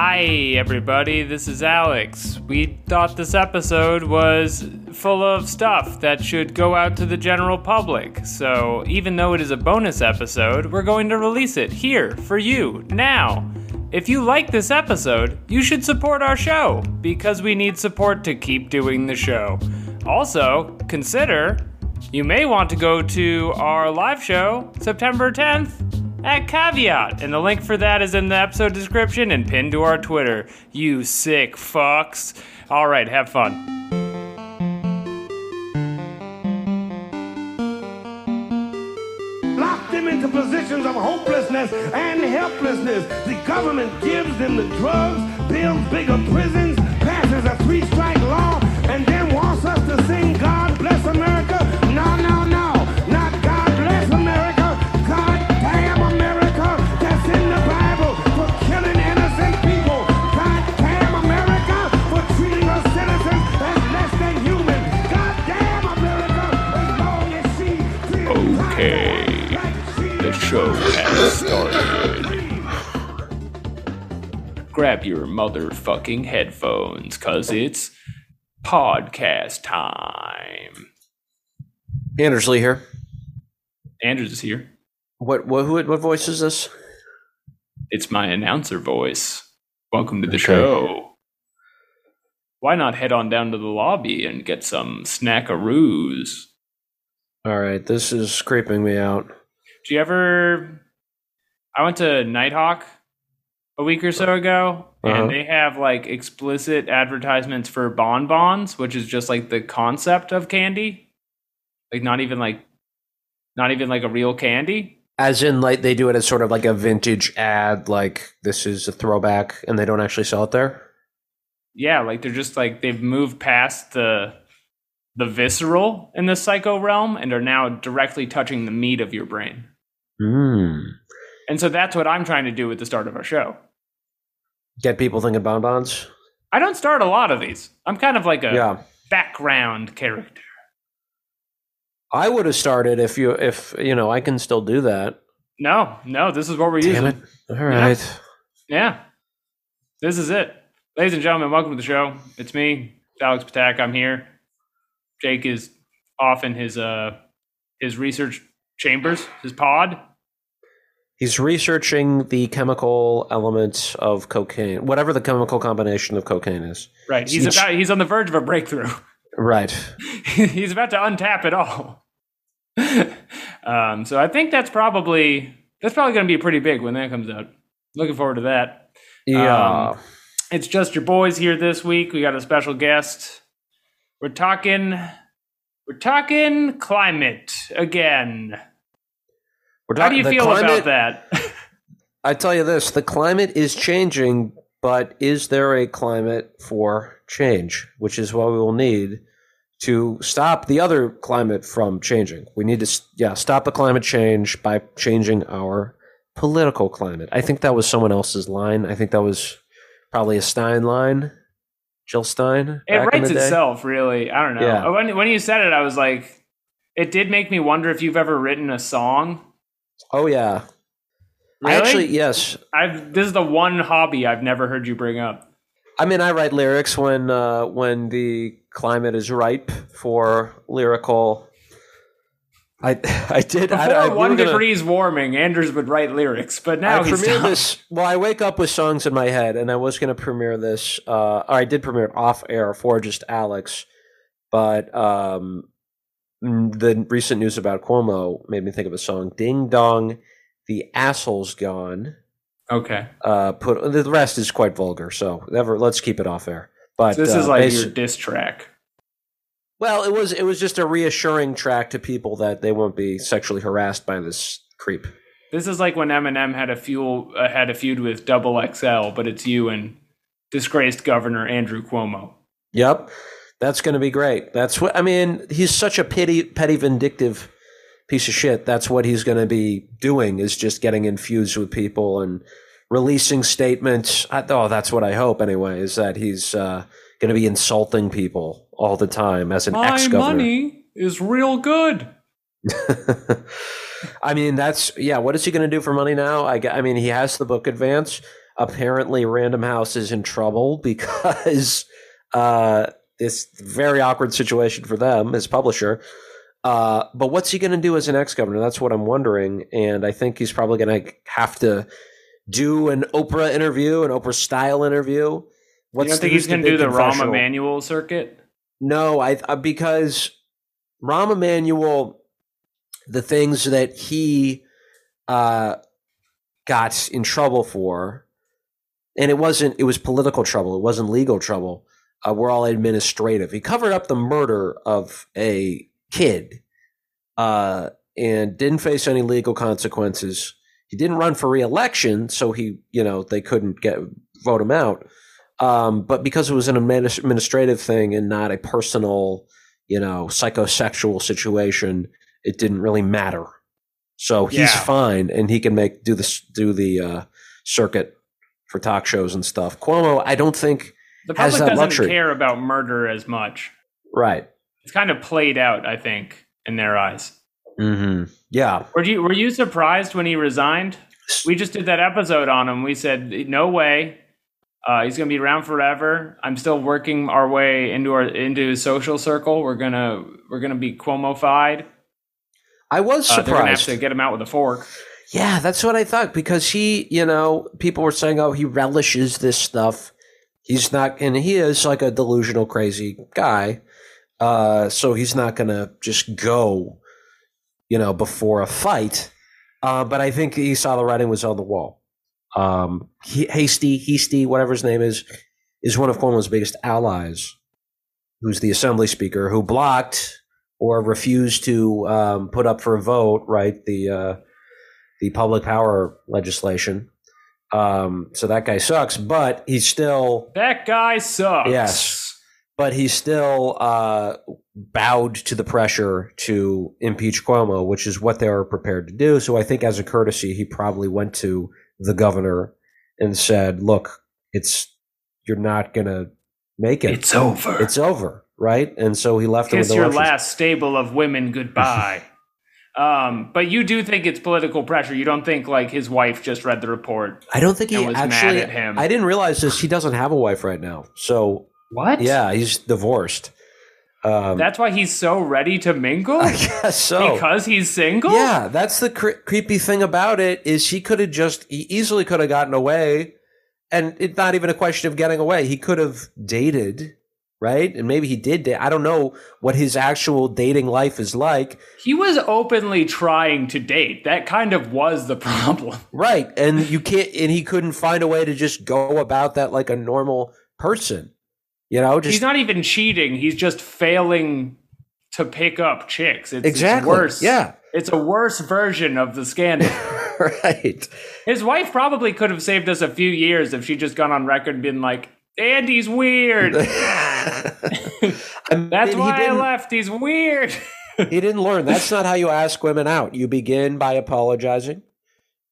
Hi, everybody, this is Alex. We thought this episode was full of stuff that should go out to the general public. So, even though it is a bonus episode, we're going to release it here for you now. If you like this episode, you should support our show because we need support to keep doing the show. Also, consider you may want to go to our live show September 10th at Caveat, and the link for that is in the episode description and pinned to our Twitter. You sick fucks. All right, have fun. lock them into positions of hopelessness and helplessness. The government gives them the drugs, builds bigger prisons, passes a three strike law, and then wants us to sing God has started. Grab your motherfucking headphones, cause it's podcast time. Anders Lee here. Anders is here. What what who, what voice is this? It's my announcer voice. Welcome to the Okay. show. Why not head on down to the lobby and get some snackaroos? All right, this is creeping me out. Do you ever? I went to Nitehawk a week or so ago, Uh-huh. and they have like explicit advertisements for bonbons, which is just like the concept of candy, like not even like, not even like a real candy. As in, like they do it as sort of like a vintage ad, like this is a throwback, and they don't actually sell it there. Yeah, like they're just like they've moved past the the visceral in the psycho realm and are now directly touching the meat of your brain. Hmm. And so that's what I'm trying to do at the start of our show. Get people thinking bonbons. I don't start a lot of these. I'm kind of like a Yeah, background character. I would have started if you if you know I can still do that. No, no, this is what we're Damn using. it! All right. Yeah. This is it. Ladies and gentlemen, welcome to the show. It's me, Alex Patak. I'm here. Jake is off in his uh his research chambers, his pod. He's researching the chemical elements of cocaine, whatever the chemical combination of cocaine is. Right. He's Each- about he's on the verge of a breakthrough. Right. he's about to untap it all. um, so I think that's probably that's probably going to be pretty big when that comes out. Looking forward to that. Yeah. Um, It's just your boys here this week. We got a special guest. We're talking we're talking climate again. How do you feel climate- about that? I tell you this: the climate is changing, but is there a climate for change? Which is what we will need to stop the other climate from changing. We need to, yeah, stop the climate change by changing our political climate. I think that was someone else's line. I think that was probably a Stein line, Jill Stein. it writes itself, really. I don't know. Yeah. When when you said it, I was like, it did make me wonder if you've ever written a song. Oh yeah, Really? I actually yes. I've this is the one hobby I've never heard you bring up. I mean, I write lyrics when uh, when the climate is ripe for lyrical. I I did. Before I, I, one were gonna- degrees warming, Andrews would write lyrics, but now I he's premiered this. Well, I wake up with songs in my head, and I was going to premiere this. Uh, or I did premiere it off air for just Alex, but um, the recent news about Cuomo made me think of a song. Ding dong, the asshole's gone. Okay, Uh, put the rest is quite vulgar, so never. Let's keep it off air. But this uh, is like your diss track. Well, it was it was just a reassuring track to people that they won't be sexually harassed by this creep. This is like when Eminem had a fuel uh, had a feud with Double XL, but it's you and disgraced Governor Andrew Cuomo. Yep, that's going to be great. That's what I mean. He's such a petty, petty, vindictive piece of shit. That's what he's going to be doing is just getting infused with people and releasing statements. I, oh, that's what I hope anyway. Is that he's uh, going to be insulting people all the time as an ex governor. Money is real good. I mean, that's yeah. What is he going to do for money now? I, I mean, he has the book advance. apparently Random House is in trouble because uh, this very awkward situation for them as publisher. Uh, but what's he going to do as an ex governor? That's what I'm wondering. And I think he's probably going to have to do an Oprah interview, an Oprah style interview. What's you don't think he's going to do the Rahm Emanuel circuit? No, I uh, because Rahm Emanuel, the things that he uh, got in trouble for, and it wasn't it was political trouble, it wasn't legal trouble. Uh, were all administrative. He covered up the murder of a kid, uh, and didn't face any legal consequences. He didn't run for reelection, so he, you know, they couldn't get vote him out. Um, but because it was an administrative thing and not a personal, you know, psychosexual situation, it didn't really matter. So he's yeah. fine, and he can make do this do the uh, circuit for talk shows and stuff. Cuomo, I don't think the public doesn't luxury. care about murder as much. Right. It's kind of played out, I think, in their eyes. Mm-hmm. Yeah. Were you Were you surprised when he resigned? We just did that episode on him. We said, "No way, uh, he's going to be around forever." I'm still working our way into our into his social circle. We're gonna we're gonna be Cuomo-fied. I was surprised. Uh, they're gonna have to get him out with a fork. Yeah, that's what I thought because he, you know, people were saying, "Oh, he relishes this stuff." He's not, and he is like a delusional, crazy guy. Uh, so he's not going to just go, you know, before a fight. Uh, but I think he saw the writing was on the wall. Um, he, Heastie, Heastie, whatever his name is, is one of Cuomo's biggest allies, who's the assembly speaker, who blocked or refused to um, put up for a vote, right, the uh, the public power legislation. Um, so that guy sucks, but he's still that guy sucks. Yes, but he still uh, bowed to the pressure to impeach Cuomo, which is what they were prepared to do. So I think, as a courtesy, he probably went to the governor and said, "Look, it's you're not gonna make it. It's over. It's over." Right, and so he left. Kiss your last stable of women goodbye. Um, but you do think it's political pressure. You don't think like his wife just read the report. I don't think he was actually. Mad at him. I didn't realize this. He doesn't have a wife right now. So what? Yeah, he's divorced. Um, that's why he's so ready to mingle. I guess so. Because he's single. Yeah, that's the cre- creepy thing about it is he could have just he easily could have gotten away, and it's not even a question of getting away. He could have dated right? And maybe he did. Date. I don't know what his actual dating life is like. He was openly trying to date. That kind of was the problem. Right. And you can't and he couldn't find a way to just go about that like a normal person. You know, just He's not even cheating. He's just failing to pick up chicks. It's, exactly. It's worse. Yeah. It's a worse version of the scandal. right. His wife probably could have saved us a few years if she'd just gone on record and been like, Andy's weird. That's why I left. He's weird. he didn't learn. That's not how you ask women out. You begin by apologizing,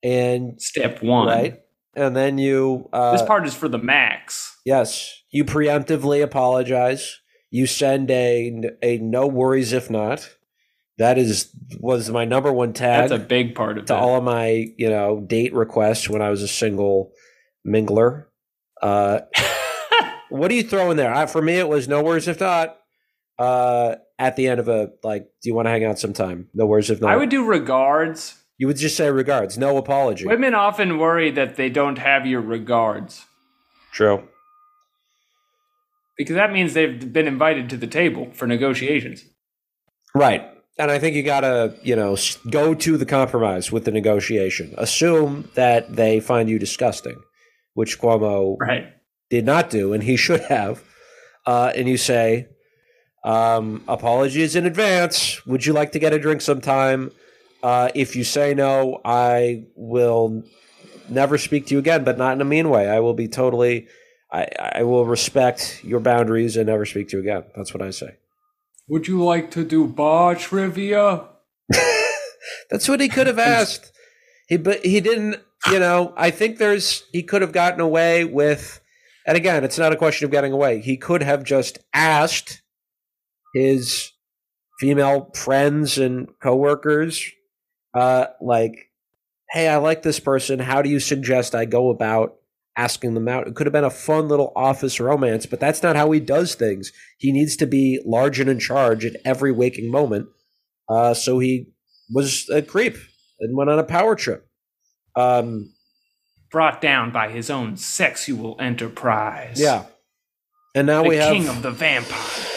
and step one, right? And then you. Uh, this part is for the max. Yes, you preemptively apologize. You send a a no worries if not. That is was my number one tag. That's a big part of to it. all of my you know date requests when I was a single mingler. Uh, what do you throw in there? I, for me, it was no worries if not. Uh, at the end of a like, do you want to hang out sometime? No worries if not. I would do regards. You would just say regards, no apology. Women often worry that they don't have your regards. True. Because that means they've been invited to the table for negotiations. Right. And I think you got to, you know, go to the compromise with the negotiation. Assume that they find you disgusting, which Cuomo right did not do, and he should have. Uh, and you say, um, apologies in advance. Would you like to get a drink sometime? Uh, if you say no, I will never speak to you again, but not in a mean way. I will be totally, I, I will respect your boundaries and never speak to you again. That's what I say. Would you like to do bar trivia? That's what he could have asked. He, but he didn't. You know, I think there's he could have gotten away with and again, it's not a question of getting away. He could have just asked his female friends and coworkers, uh, like, "Hey, I like this person. How do you suggest I go about asking them out. It could have been a fun little office romance, but that's not how he does things. He needs to be large and in charge at every waking moment. Uh, so he was a creep and went on a power trip. Um, Brought down by his own sexual enterprise. yeah. And now The we have king of the vampires.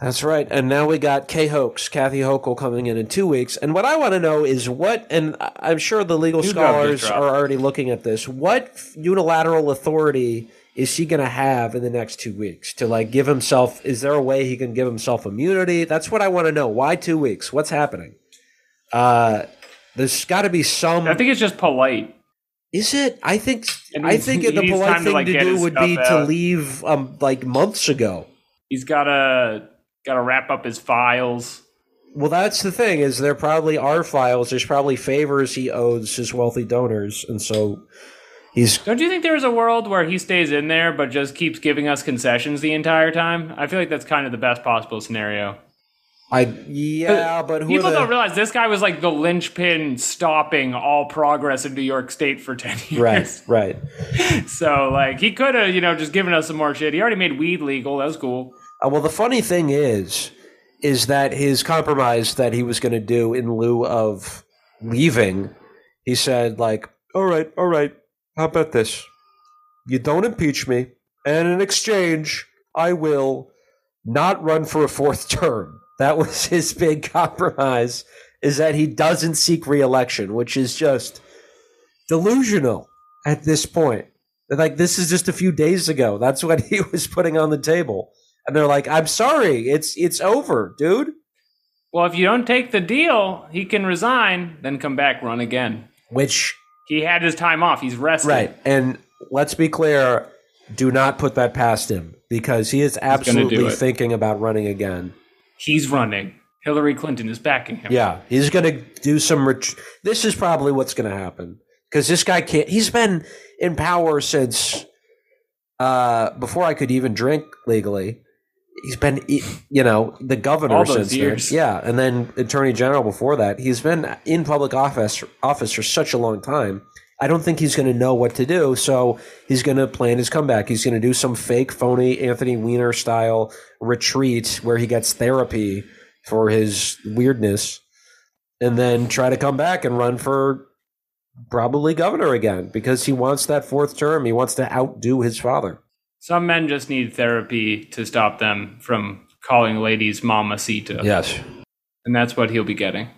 That's right. And now we got Kay Hoax, Kathy Hochul coming in in two weeks. And what I want to know is what, and I'm sure the legal You scholars are already looking at this. What unilateral authority is he going to have in the next two weeks to like give himself? Is there a way he can give himself immunity? That's what I want to know. Why two weeks? What's happening? Uh, there's got to be some. I think it's just polite. Is it? I think. It I think he the polite time to, thing like, to do would be stuff to leave um like months ago. He's gotta gotta wrap up his files. Well, that's the thing is there probably are files. There's probably favors he owes his wealthy donors, and so he's Don't you think there's a world where he stays in there but just keeps giving us concessions the entire time? I feel like that's kind of the best possible scenario. I yeah, but who People the, don't realize this guy was like the linchpin stopping all progress in New York State for 10 years. right, right. So, like, he could have, you know, just given us some more shit. He already made weed legal. That was cool. Uh, well, the funny thing is, is that his compromise that he was going to do in lieu of leaving, he said like, "All right, all right, how about this? You don't impeach me, and in exchange, I will not run for a fourth term." That was his big compromise. Is that he doesn't seek reelection, which is just delusional at this point. Like this is just a few days ago. That's what he was putting on the table and they're like, "I'm sorry, it's it's over, dude." Well, if you don't take the deal, he can resign, then come back, run again. Which He had his time off. He's rested. right, and let's be clear, do not put that past him because he is absolutely thinking about running again. He's running. Hillary Clinton is backing him. Yeah, he's going to do some. Ret- this is probably what's going to happen because this guy can't. He's been in power since uh, before I could even drink legally. He's been, you know, the governor since years. then. Yeah, and then attorney general before that. He's been in public office office for such a long time. I don't think he's going to know what to do. So he's going to plan his comeback. He's going to do some fake, phony Anthony Weiner style retreat where he gets therapy for his weirdness, and then try to come back and run for probably governor again because he wants that fourth term. He wants to outdo his father. Some men just need therapy to stop them from calling ladies mamacita. Yes. And that's what he'll be getting.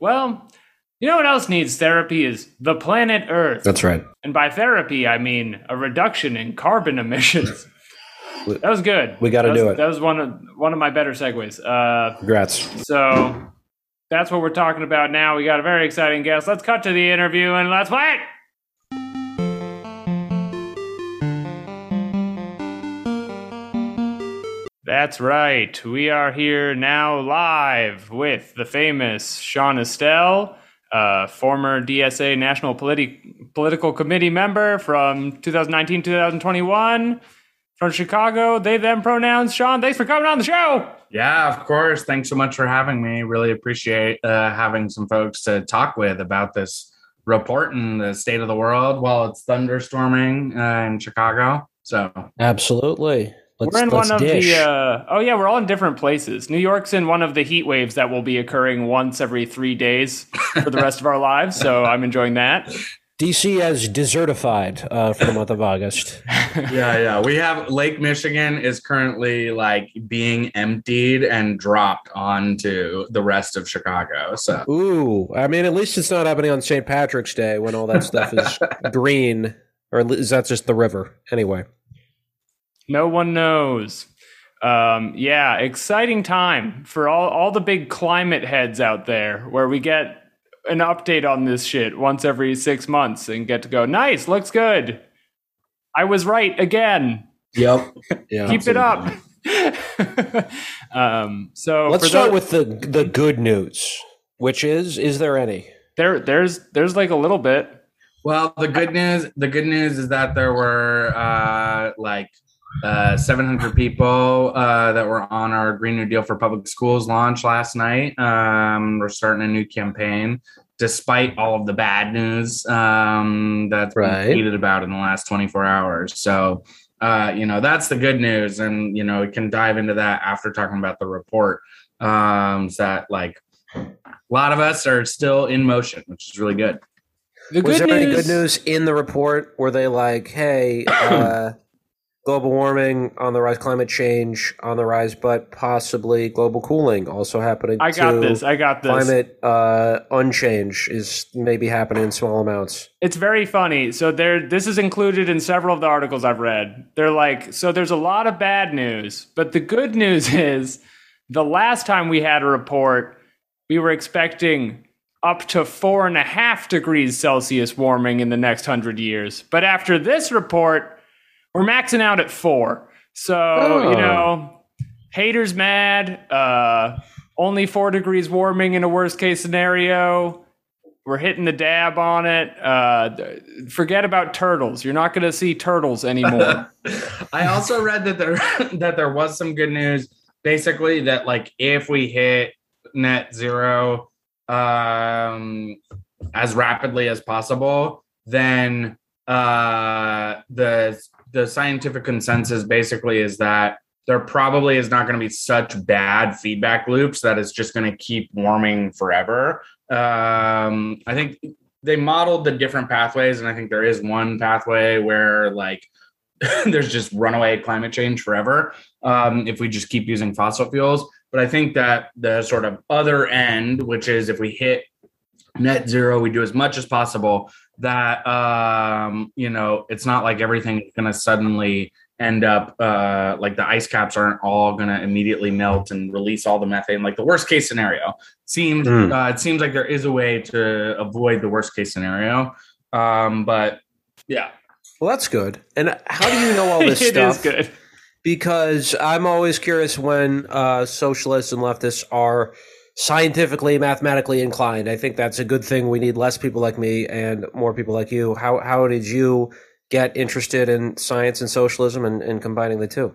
Well, you know what else needs therapy is the planet Earth. That's right. And by therapy, I mean a reduction in carbon emissions. That was good. We gotta do it. That was one of one of my better segues. Uh, Congrats. so that's what we're talking about now. We got a very exciting guest. Let's cut to the interview and let's play it. That's right. We are here now live with the famous Sean Estelle, uh, former DSA National Politi- Political Committee member from 2019 2021 from Chicago. They, them pronouns. Sean, thanks for coming on the show. Yeah, of course. Thanks so much for having me. Really appreciate uh, having some folks to talk with about this report and the state of the world while it's thunderstorming uh, in Chicago. So, Absolutely. Let's, we're in let's one of dish. the. Uh, oh yeah, we're all in different places. New York's in one of the heat waves that will be occurring once every three days for the rest of our lives. So I'm enjoying that. DC has desertified uh, for the month of August. yeah, yeah. We have Lake Michigan is currently like being emptied and dropped onto the rest of Chicago. So, Ooh, I mean, at least it's not happening on St. Patrick's Day when all that stuff is green, or is that just the river? Anyway, No one knows. Um, yeah, exciting time for all, all the big climate heads out there where we get an update on this shit once every six months and get to go, nice, looks good. I was right again. yep. yeah. Keep it up. um, so Let's for start those- with the the good news, which is is there any? there. There's there's like a little bit. Well, the good news, the good news is that there were uh, like uh, 700 people uh, that were on our Green New Deal for Public Schools launch last night. Um, we're starting a new campaign despite all of the bad news um, that's Right. been tweeted about in the last 24 hours. So, uh, you know, that's the good news. And, you know, we can dive into that after talking about the report. Um, is that like a lot of us are still in motion, which is really good. The Was good there news, any good news in the report? Were they like, hey, uh, global warming on the rise, climate change on the rise, but possibly global cooling also happening? I got too? this. I got this. Climate uh, unchange is maybe happening in small amounts. It's very funny. So there this is included in several of the articles I've read. They're like, so there's a lot of bad news, but the good news is the last time we had a report, we were expecting up to four and a half degrees Celsius warming in the next hundred years. But after this report, we're maxing out at four. So, Oh. you know, haters mad, uh only four degrees warming in a worst case scenario we're hitting the dab on it. Uh, forget about turtles. You're not going to see turtles anymore. I also read that there that there was some good news. Basically, that like if we hit net zero um, as rapidly as possible, then uh, the the scientific consensus basically is that there probably is not going to be such bad feedback loops that it's just going to keep warming forever. Um, I think they modeled the different pathways, and I think there is one pathway where like there's just runaway climate change forever um, if we just keep using fossil fuels. But I think that the sort of other end, which is if we hit net zero, we do as much as possible. That um, you know, it's not like everything is going to suddenly end up uh, like the ice caps aren't all going to immediately melt and release all the methane. Like the worst case scenario seems Hmm. uh, it seems like there is a way to avoid the worst case scenario. Um, but yeah, Well, that's good. And how do you know all this stuff? good. Because I'm always curious when uh, socialists and leftists are scientifically, mathematically inclined. I think that's a good thing. We need less people like me and more people like you. How how did you get interested in science and socialism and, and combining the two?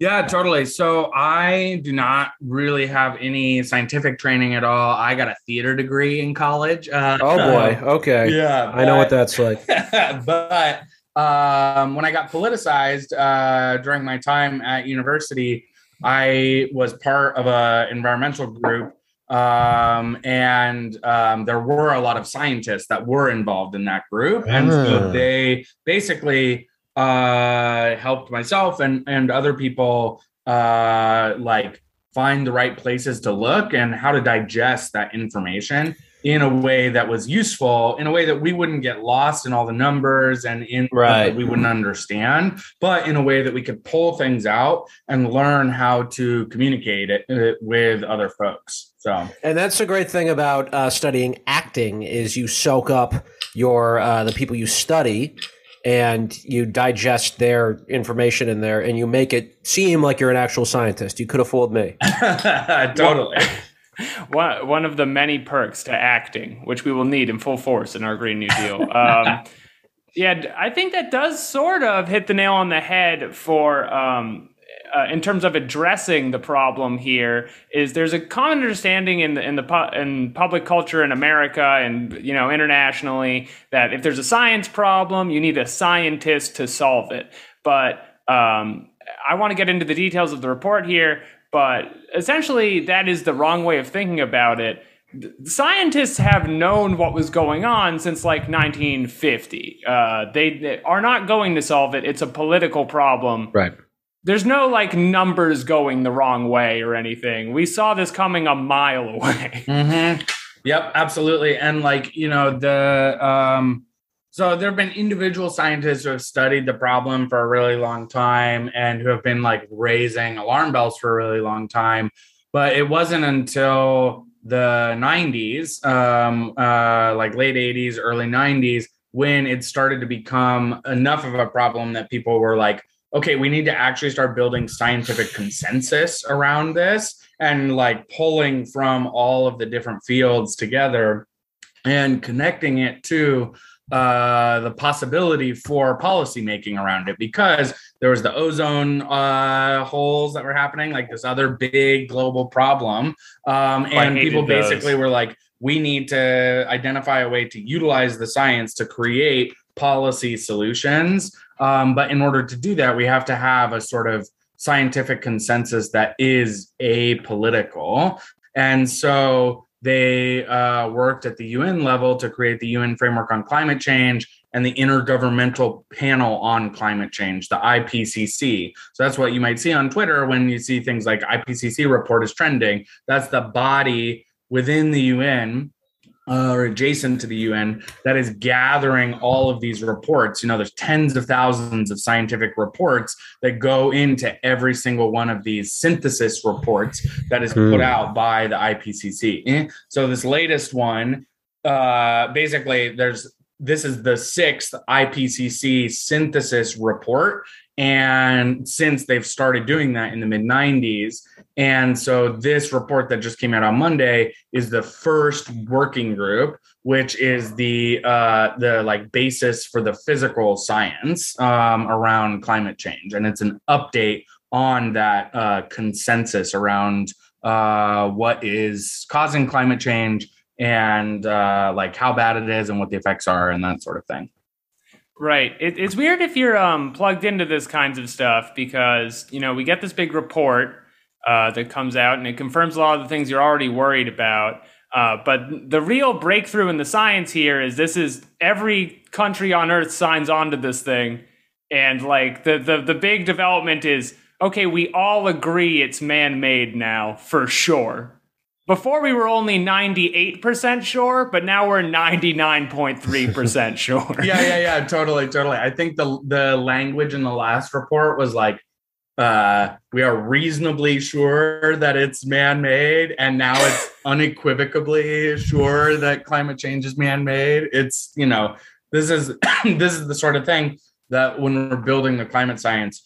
Yeah, totally. So I do not really have any scientific training at all. I got a theater degree in college. Uh, Oh boy. Okay. yeah, I know what that's like. but um, when I got politicized uh, during my time at university, I was part of a environmental group, um, and um, there were a lot of scientists that were involved in that group, and so they basically uh, helped myself and and other people uh, like find the right places to look and how to digest that information in a way that was useful, in a way that we wouldn't get lost in all the numbers and in Right. we wouldn't understand, but in a way that we could pull things out and learn how to communicate it uh, with other folks. So And that's the great thing about uh, studying acting is you soak up your uh, the people you study and you digest their information in there and you make it seem like you're an actual scientist. You could have fooled me. totally. one, one of the many perks to acting, which we will need in full force in our Green New Deal. Um, yeah, I think that does sort of hit the nail on the head for. Um, uh, in terms of addressing the problem here, is there's a common understanding in the in the pu- in public culture in America and you know internationally that if there's a science problem, you need a scientist to solve it. But um, I want to get into the details of the report here, but essentially, that is the wrong way of thinking about it. Scientists have known what was going on since like 1950. Uh, they, they are not going to solve it. It's a political problem. Right. There's no like numbers going the wrong way or anything. We saw this coming a mile away. Mm-hmm. Yep, absolutely. And like, you know, the um so there have been individual scientists who have studied the problem for a really long time and who have been like raising alarm bells for a really long time. But it wasn't until the 90s, um, uh, like late 80s, early 90s, when it started to become enough of a problem that people were like, okay, we need to actually start building scientific consensus around this and like pulling from all of the different fields together and connecting it to uh, the possibility for policy making around it because there was the ozone uh, holes that were happening, like this other big global problem. Um, and people those. basically were like, we need to identify a way to utilize the science to create policy solutions. Um, but in order to do that, we have to have a sort of scientific consensus that is apolitical. And so they uh, worked at the UN level to create the UN framework on climate change and the Intergovernmental Panel on Climate Change, the IPCC. So that's what you might see on Twitter when you see things like IPCC report is trending. That's the body within the UN uh, or adjacent to the UN that is gathering all of these reports. You know, there's tens of thousands of scientific reports that go into every single one of these synthesis reports that is put hmm. out by the IPCC. Eh? So this latest one, uh, basically, there's this is the sixth IPCC synthesis report. And since they've started doing that in the mid 90s, and so this report that just came out on Monday is the first working group, which is the uh, the like basis for the physical science um, around climate change, and it's an update on that uh, consensus around uh, what is causing climate change and uh, like how bad it is and what the effects are and that sort of thing. Right. It, it's weird if you're um, plugged into this kinds of stuff because you know we get this big report uh, that comes out and it confirms a lot of the things you're already worried about. Uh, but the real breakthrough in the science here is this is every country on earth signs on to this thing. And like the, the, the big development is okay, we all agree it's man made now for sure. Before we were only 98% sure, but now we're 99.3% sure. yeah, yeah, yeah, totally, totally. I think the the language in the last report was like uh, we are reasonably sure that it's man-made, and now it's unequivocally sure that climate change is man-made. It's you know this is this is the sort of thing that when we're building the climate science,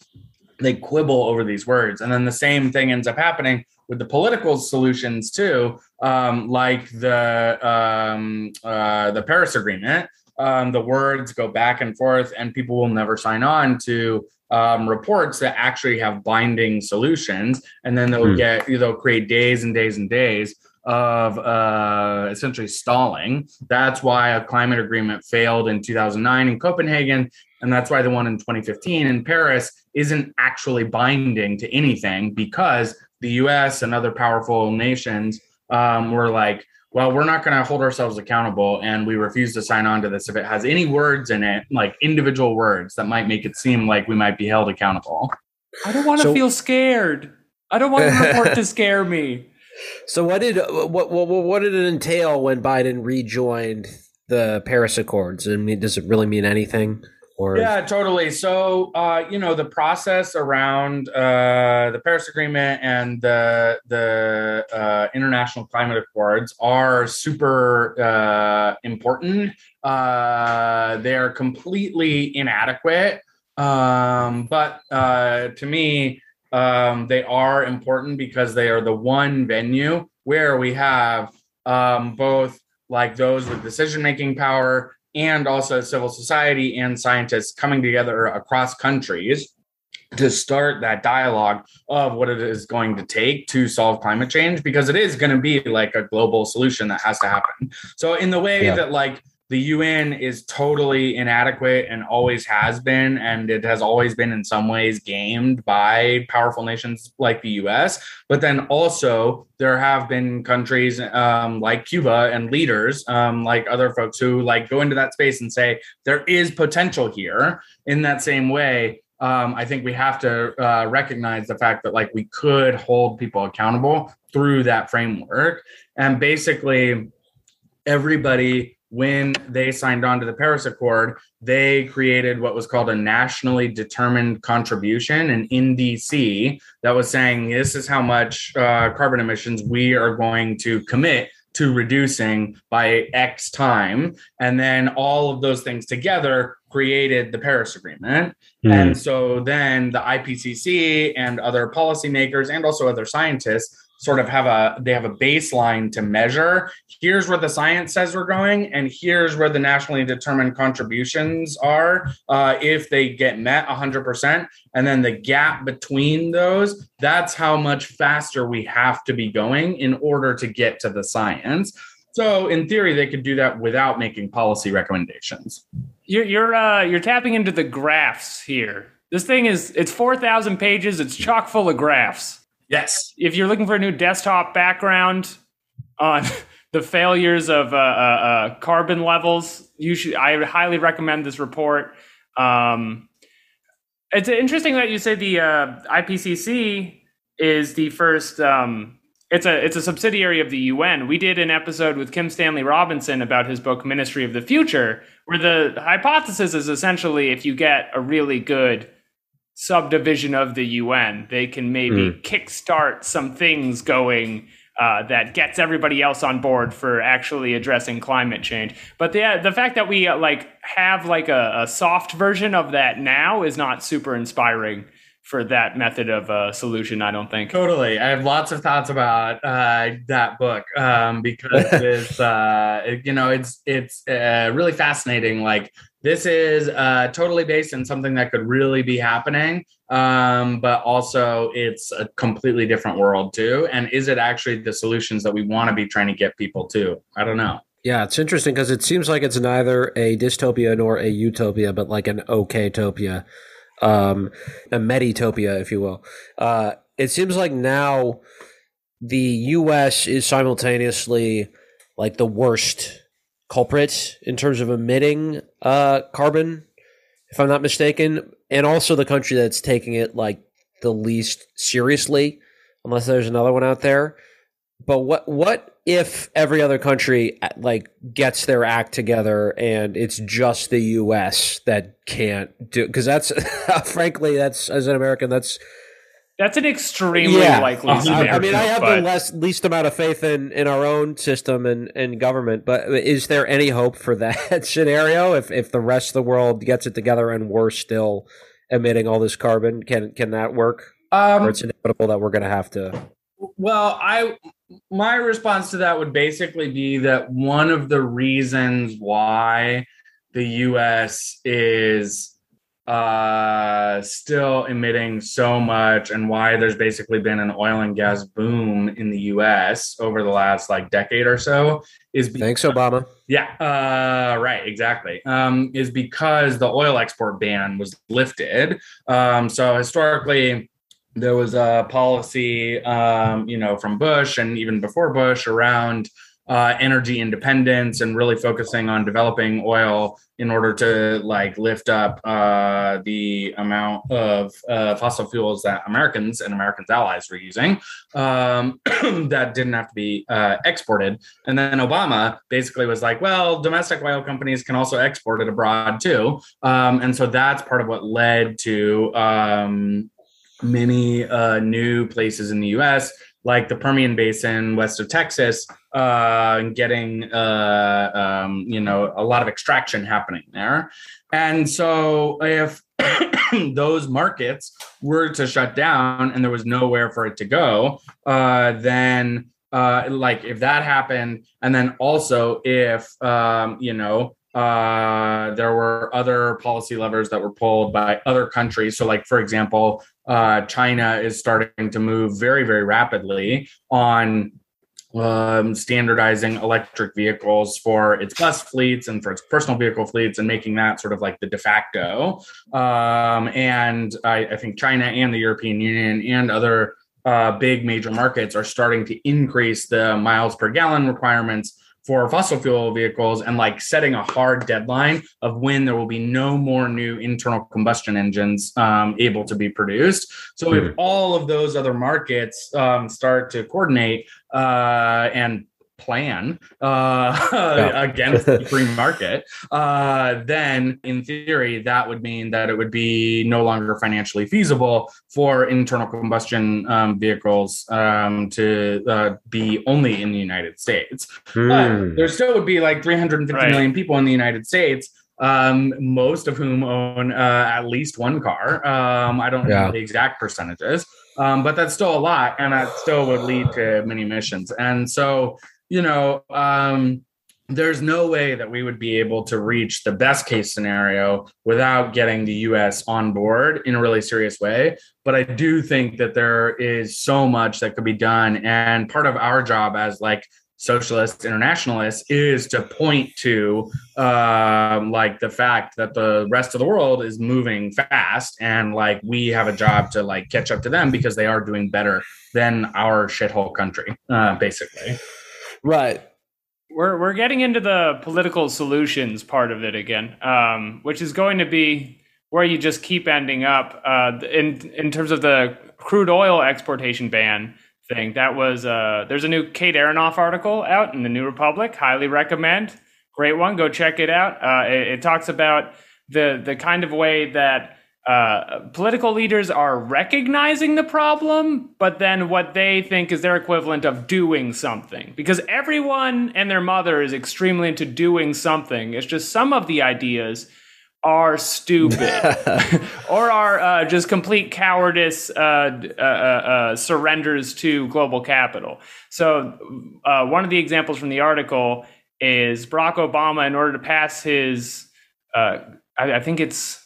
they quibble over these words, and then the same thing ends up happening with the political solutions too, um, like the um, uh, the Paris Agreement. Um, the words go back and forth, and people will never sign on to um, reports that actually have binding solutions, and then they'll mm. get they'll create days and days and days of uh, essentially stalling. That's why a climate agreement failed in 2009 in Copenhagen, and that's why the one in 2015 in Paris isn't actually binding to anything because the U.S. and other powerful nations um, were like, well, we're not going to hold ourselves accountable and we refuse to sign on to this if it has any words in it, like individual words that might make it seem like we might be held accountable. I don't want to so, feel scared. I don't want the report to scare me. So what did what, what what did it entail when Biden rejoined the Paris Accords? I mean, does it really mean anything? Or yeah, totally. So, uh, you know, the process around uh, the Paris Agreement and the the uh, international climate accords are super uh, important. Uh, they are completely inadequate, um, but uh, to me, um, they are important because they are the one venue where we have um, both like those with decision making power and also civil society and scientists coming together across countries to start that dialogue of what it is going to take to solve climate change because it is going to be like a global solution that has to happen. So in the way yeah. that like the UN is totally inadequate and always has been, and it has always been in some ways gamed by powerful nations like the US. But then also, there have been countries um, like Cuba and leaders um, like other folks who like go into that space and say there is potential here. In that same way, um, I think we have to uh, recognize the fact that like we could hold people accountable through that framework, and basically everybody when they signed on to the Paris Accord, they created what was called a nationally determined contribution, an NDC, that was saying this is how much uh, carbon emissions we are going to commit to reducing by X time. And then all of those things together created the Paris Agreement. Mm. And so then the IPCC and other policymakers and also other scientists sort of have a they have a baseline to measure here's where the science says we're going and here's where the nationally determined contributions are uh, if they get met 100% and then the gap between those that's how much faster we have to be going in order to get to the science So in theory, they could do that without making policy recommendations. You're you're uh, you're tapping into the graphs here. This thing is it's four thousand pages. It's chock full of graphs. Yes. If you're looking for a new desktop background on the failures of uh, uh, uh, carbon levels, you should. I highly recommend this report. Um, it's interesting that you say the uh, IPCC is the first. Um, it's a it's a subsidiary of the UN. We did an episode with Kim Stanley Robinson about his book Ministry of the Future, where the hypothesis is essentially if you get a really good subdivision of the UN, they can maybe mm. kickstart some things going uh, that gets everybody else on board for actually addressing climate change. But the the fact that we uh, like have like a, a, soft version of that now is not super inspiring for that method of uh, solution. I don't think. Totally, I have lots of thoughts about uh, that book um, because it's uh, you know it's it's uh, really fascinating. Like this is uh, totally based on something that could really be happening, um, but also it's a completely different world too. And is it actually the solutions that we want to be trying to get people to? I don't know. Yeah, it's interesting because it seems like it's neither a dystopia nor a utopia, but like an okay-topia, um, a meditopia, if you will. Uh, it seems like now the U.S. is simultaneously like the worst culprit in terms of emitting uh, carbon, if I'm not mistaken, and also the country that's taking it like the least seriously, unless there's another one out there. But what what if every other country like gets their act together and it's just the U.S. that can't do? Because that's frankly, that's as an American, that's that's an extremely yeah. likely scenario. I mean, I have but... the less, least amount of faith in, in our own system and, and government, but is there any hope for that scenario if, if the rest of the world gets it together and we're still emitting all this carbon? Can can that work? Um, or it's inevitable that we're going to have to. Well, I my response to that would basically be that one of the reasons why the U.S. is uh, still emitting so much and why there's basically been an oil and gas boom in the US over the last like decade or so is because, thanks Obama. Yeah, uh, right, exactly. Um, is because the oil export ban was lifted. Um, so historically, there was a policy, um, you know, from Bush and even before Bush around uh, energy independence and really focusing on developing oil in order to like lift up uh, the amount of uh, fossil fuels that Americans and Americans' allies were using um, that didn't have to be uh, exported. And then Obama basically was like, well, domestic oil companies can also export it abroad too. Um, and so that's part of what led to um, many uh, new places in the US like the Permian Basin west of Texas, uh, getting uh, um, you know a lot of extraction happening there. And so if those markets were to shut down and there was nowhere for it to go, uh, then uh, like if that happened, and then also if um, you know uh, there were other policy levers that were pulled by other countries. So, like for example, uh, China is starting to move very, very rapidly on um, standardizing electric vehicles for its bus fleets and for its personal vehicle fleets and making that sort of like the de facto. Um, and I, I, think China and the European Union and other uh, big major markets are starting to increase the miles per gallon requirements for fossil fuel vehicles and like setting a hard deadline of when there will be no more new internal combustion engines um, able to be produced. So mm-hmm. if all of those other markets um, start to coordinate uh, and plan uh, yeah. against the free market, uh, then in theory, that would mean that it would be no longer financially feasible for internal combustion um, vehicles um, to uh, be only in the United States. Mm. there still would be like 350 right. million people in the United States. Um, most of whom own uh, at least one car. Um, I don't yeah. know the exact percentages, um, but that's still a lot, and that still would lead to many emissions. And so, you know, um, there's no way that we would be able to reach the best case scenario without getting the US on board in a really serious way. But I do think that there is so much that could be done. And part of our job as like socialists, internationalists, is to point to um, like the fact that the rest of the world is moving fast, and like we have a job to like catch up to them because they are doing better than our shithole country, uh, basically. Right. We're we're getting into the political solutions part of it again, um, which is going to be where you just keep ending up uh, in in terms of the crude oil exportation ban thing. That was uh, there's a new Kate Aronoff article out in the New Republic. Highly recommend. Great one. Go check it out. Uh, it, it, talks about the the kind of way that uh, political leaders are recognizing the problem, but then what they think is their equivalent of doing something. Because everyone and their mother is extremely into doing something. It's just some of the ideas are stupid or are uh, just complete cowardice uh, uh, uh, uh, surrenders to global capital. So, uh, one of the examples from the article is Barack Obama, in order to pass his, I, I, think it's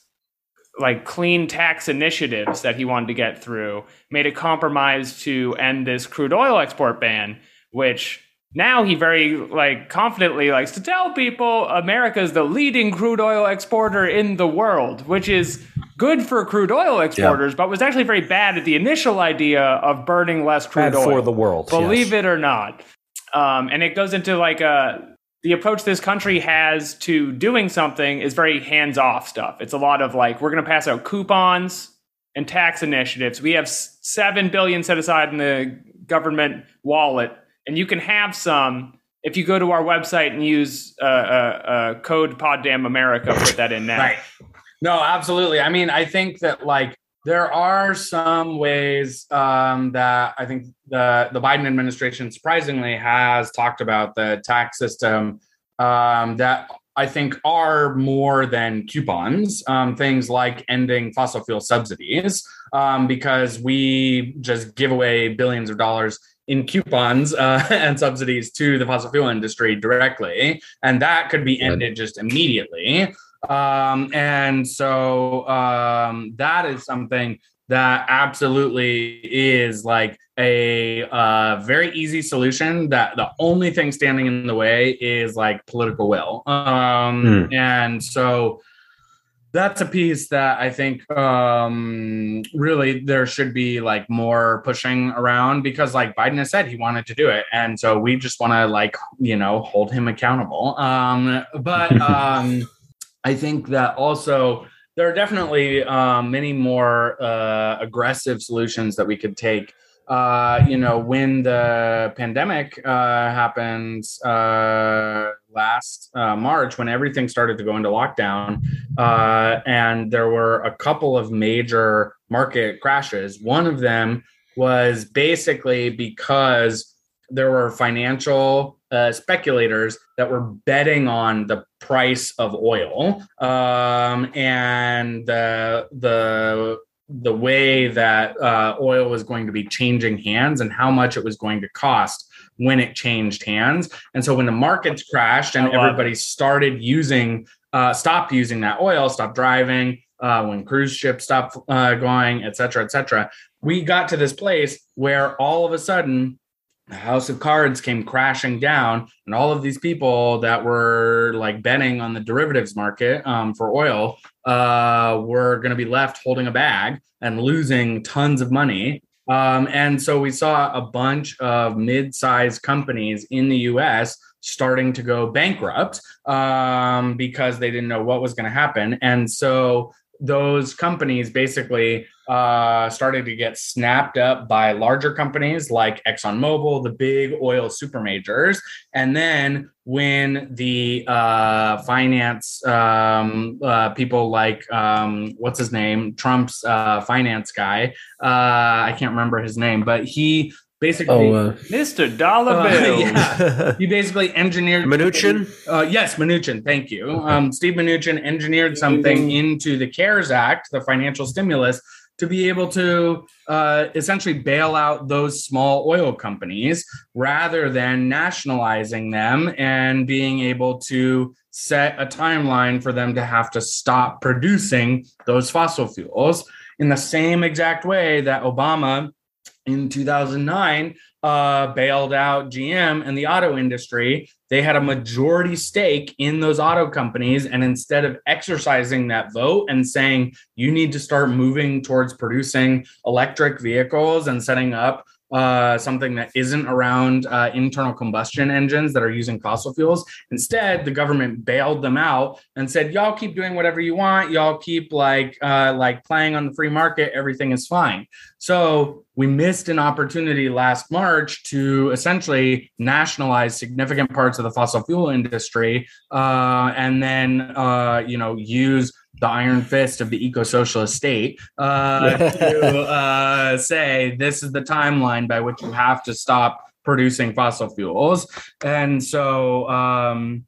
like clean tax initiatives that he wanted to get through, made a compromise to end this crude oil export ban, which now he very like confidently likes to tell people America is the leading crude oil exporter in the world, which is good for crude oil exporters, yeah. but was actually very bad at the initial idea of burning less crude bad oil for the world. Believe yes. it or not, um, and it goes into like a the approach this country has to doing something is very hands off stuff. It's a lot of like we're going to pass out coupons and tax initiatives. We have seven billion set aside in the government wallet and you can have some if you go to our website and use uh, uh, uh, code Poddamn America. Put that in now. right. No, absolutely. I mean, I think that like there are some ways um, that I think the the Biden administration surprisingly has talked about the tax system um, that I think are more than coupons. Um, things like ending fossil fuel subsidies, um, because we just give away billions of dollars in coupons uh, and subsidies to the fossil fuel industry directly, and that could be ended just immediately. Um, and so um, that is something that absolutely is like a uh, very easy solution that the only thing standing in the way is like political will um, mm. and so that's a piece that I think um, really there should be like more pushing around because like Biden has said he wanted to do it, and so we just want to like you know hold him accountable. Um, but um, I think that also there are definitely um, many more uh, aggressive solutions that we could take uh, you know, when the pandemic uh, happened uh, last uh, March, when everything started to go into lockdown, and there were a couple of major market crashes. One of them was basically because there were financial uh, speculators that were betting on the price of oil um, and the the the way that uh, oil was going to be changing hands and how much it was going to cost when it changed hands. And so when the markets crashed and everybody started using, uh, stopped using that oil, stopped driving, uh, when cruise ships stopped uh, going, et cetera, et cetera, we got to this place where all of a sudden the house of cards came crashing down and all of these people that were like betting on the derivatives market um, for oil uh, were going to be left holding a bag and losing tons of money. Um, and so we saw a bunch of mid-sized companies in the us starting to go bankrupt um, because they didn't know what was going to happen. And so those companies basically uh, started to get snapped up by larger companies like ExxonMobil, the big oil super majors. And then when the uh, finance um, uh, people like, um, what's his name? Trump's uh, finance guy, uh, I can't remember his name, but he basically oh, uh, Mr. Dollar uh, Bill. yeah, he basically engineered Mnuchin. Uh, yes, Mnuchin. Thank you. Um, Steve Mnuchin engineered something into the CARES Act, the financial stimulus, to be able to uh, essentially bail out those small oil companies rather than nationalizing them and being able to set a timeline for them to have to stop producing those fossil fuels in the same exact way that Obama in 2009 uh, bailed out GM and the auto industry. They had a majority stake in those auto companies. And instead of exercising that vote and saying, you need to start moving towards producing electric vehicles and setting up uh, something that isn't around uh, internal combustion engines that are using fossil fuels. Instead, the government bailed them out and said, "Y'all keep doing whatever you want. Y'all keep like uh, like playing on the free market. Everything is fine." So we missed an opportunity last March to essentially nationalize significant parts of the fossil fuel industry, uh, and then uh, you know use the iron fist of the eco-socialist state uh, to uh, say this is the timeline by which you have to stop producing fossil fuels. And so um,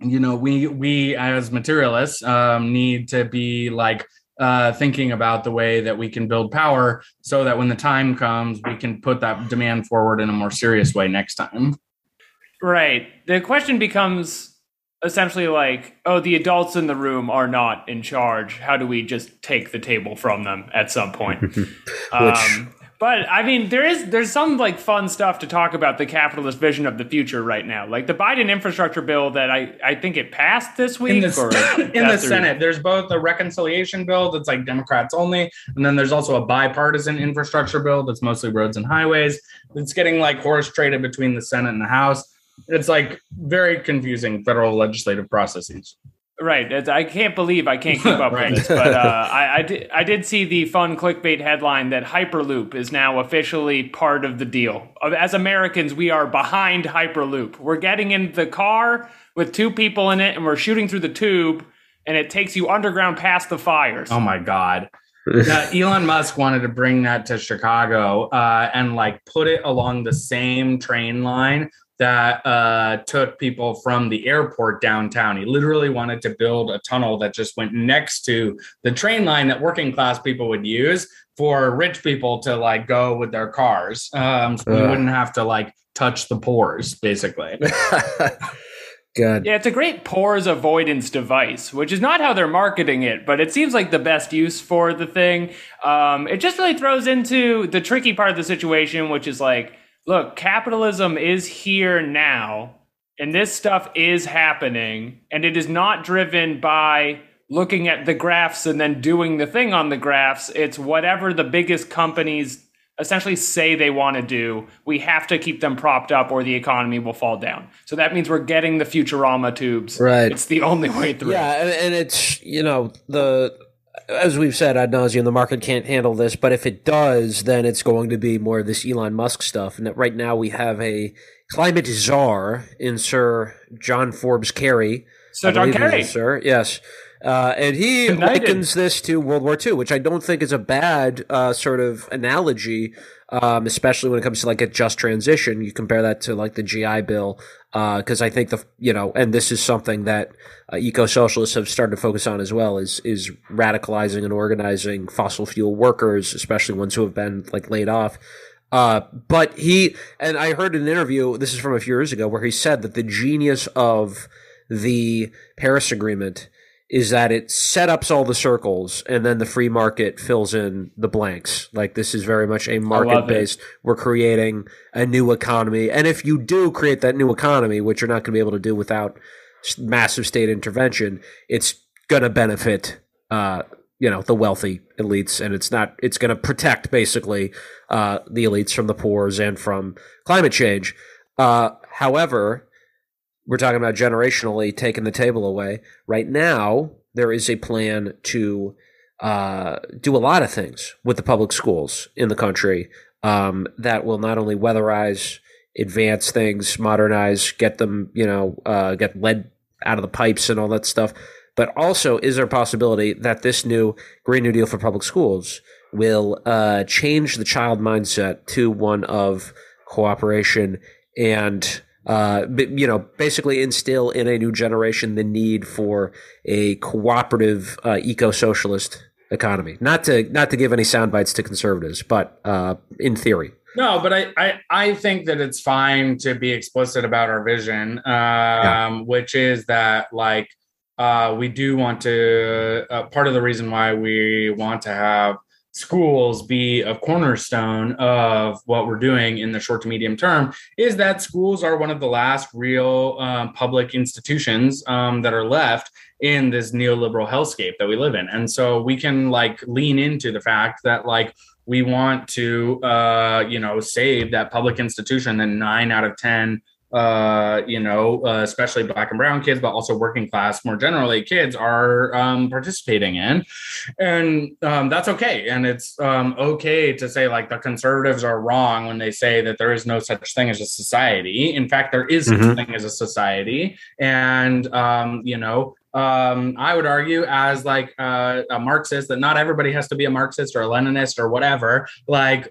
you know we we as materialists um, need to be like uh, thinking about the way that we can build power so that when the time comes we can put that demand forward in a more serious way next time. Right. The question becomes essentially like, oh, the adults in the room are not in charge. How do we just take the table from them at some point? Which, um, but I mean, there is there's some like fun stuff to talk about the capitalist vision of the future right now. Like the Biden infrastructure bill that I I think it passed this week in the, in the Senate. There's both a reconciliation bill that's like Democrats only, and then there's also a bipartisan infrastructure bill that's mostly roads and highways. It's getting like horse traded between the Senate and the House it's like very confusing federal legislative processes. Right. I can't believe I can't keep up right. with this. But uh, I, I, did, I did see the fun clickbait headline that Hyperloop is now officially part of the deal. As Americans, we are behind Hyperloop. We're getting in the car with two people in it and we're shooting through the tube and it takes you underground past the fires. Oh my God. uh, Elon Musk wanted to bring that to Chicago uh, and like put it along the same train line that uh, took people from the airport downtown. He literally wanted to build a tunnel that just went next to the train line that working class people would use for rich people to like go with their cars. Um, so uh. we wouldn't have to like touch the pores, basically. Good. Yeah, it's a great pores avoidance device, which is not how they're marketing it, but it seems like the best use for the thing. Um, it just really throws into the tricky part of the situation, which is like, look, capitalism is here now, and this stuff is happening, and it is not driven by looking at the graphs and then doing the thing on the graphs. It's whatever the biggest companies essentially say they want to do. We have to keep them propped up or the economy will fall down. So that means we're getting the Futurama tubes. Right. It's the only way through. Yeah, and it's, you know, the as we've said ad nauseum, the market can't handle this. But if it does, then it's going to be more of this Elon Musk stuff. And right now we have a climate czar in Sir John Forbes Kerry. Sir John Kerry, sir, yes. Uh, and he United. likens this to World War II, which I don't think is a bad uh, sort of analogy, um, especially when it comes to like a just transition. You compare that to like the GI Bill, because uh, I think the you know, and this is something that uh, eco socialists have started to focus on as well is is radicalizing and organizing fossil fuel workers, especially ones who have been like laid off. Uh, but he and I heard an interview. This is from a few years ago where he said that the genius of the Paris Agreement is that it set up all the circles and then the free market fills in the blanks. Like this is very much a market based. We're creating a new economy. And if you do create that new economy, which you're not going to be able to do without massive state intervention, it's going to benefit, uh, you know, the wealthy elites. And it's not, it's going to protect basically, uh, the elites from the poors and from climate change. Uh, however, we're talking about generationally taking the table away. Right now, there is a plan to uh, do a lot of things with the public schools in the country um, that will not only weatherize, advance things, modernize, get them, you know, uh, get lead out of the pipes and all that stuff, but also is there a possibility that this new Green New Deal for public schools will uh, change the child mindset to one of cooperation and uh, you know, basically instill in a new generation the need for a cooperative uh, eco-socialist economy. Not to not to give any sound bites to conservatives, but uh, in theory. No, but I, I, I think that it's fine to be explicit about our vision, um, yeah. which is that like uh, we do want to. Uh, part of the reason why we want to have schools be a cornerstone of what we're doing in the short to medium term is that schools are one of the last real um, public institutions um, that are left in this neoliberal hellscape that we live in. And so we can like lean into the fact that like we want to uh, you know save that public institution that nine out of ten uh, you know, uh, especially black and brown kids, but also working class more generally kids are um, participating in. And um, that's okay. And it's um, okay to say like the conservatives are wrong when they say that there is no such thing as a society. In fact, there is mm-hmm. such thing as a society. And, um, you know, um, I would argue as like uh, a Marxist that not everybody has to be a Marxist or a Leninist or whatever. Like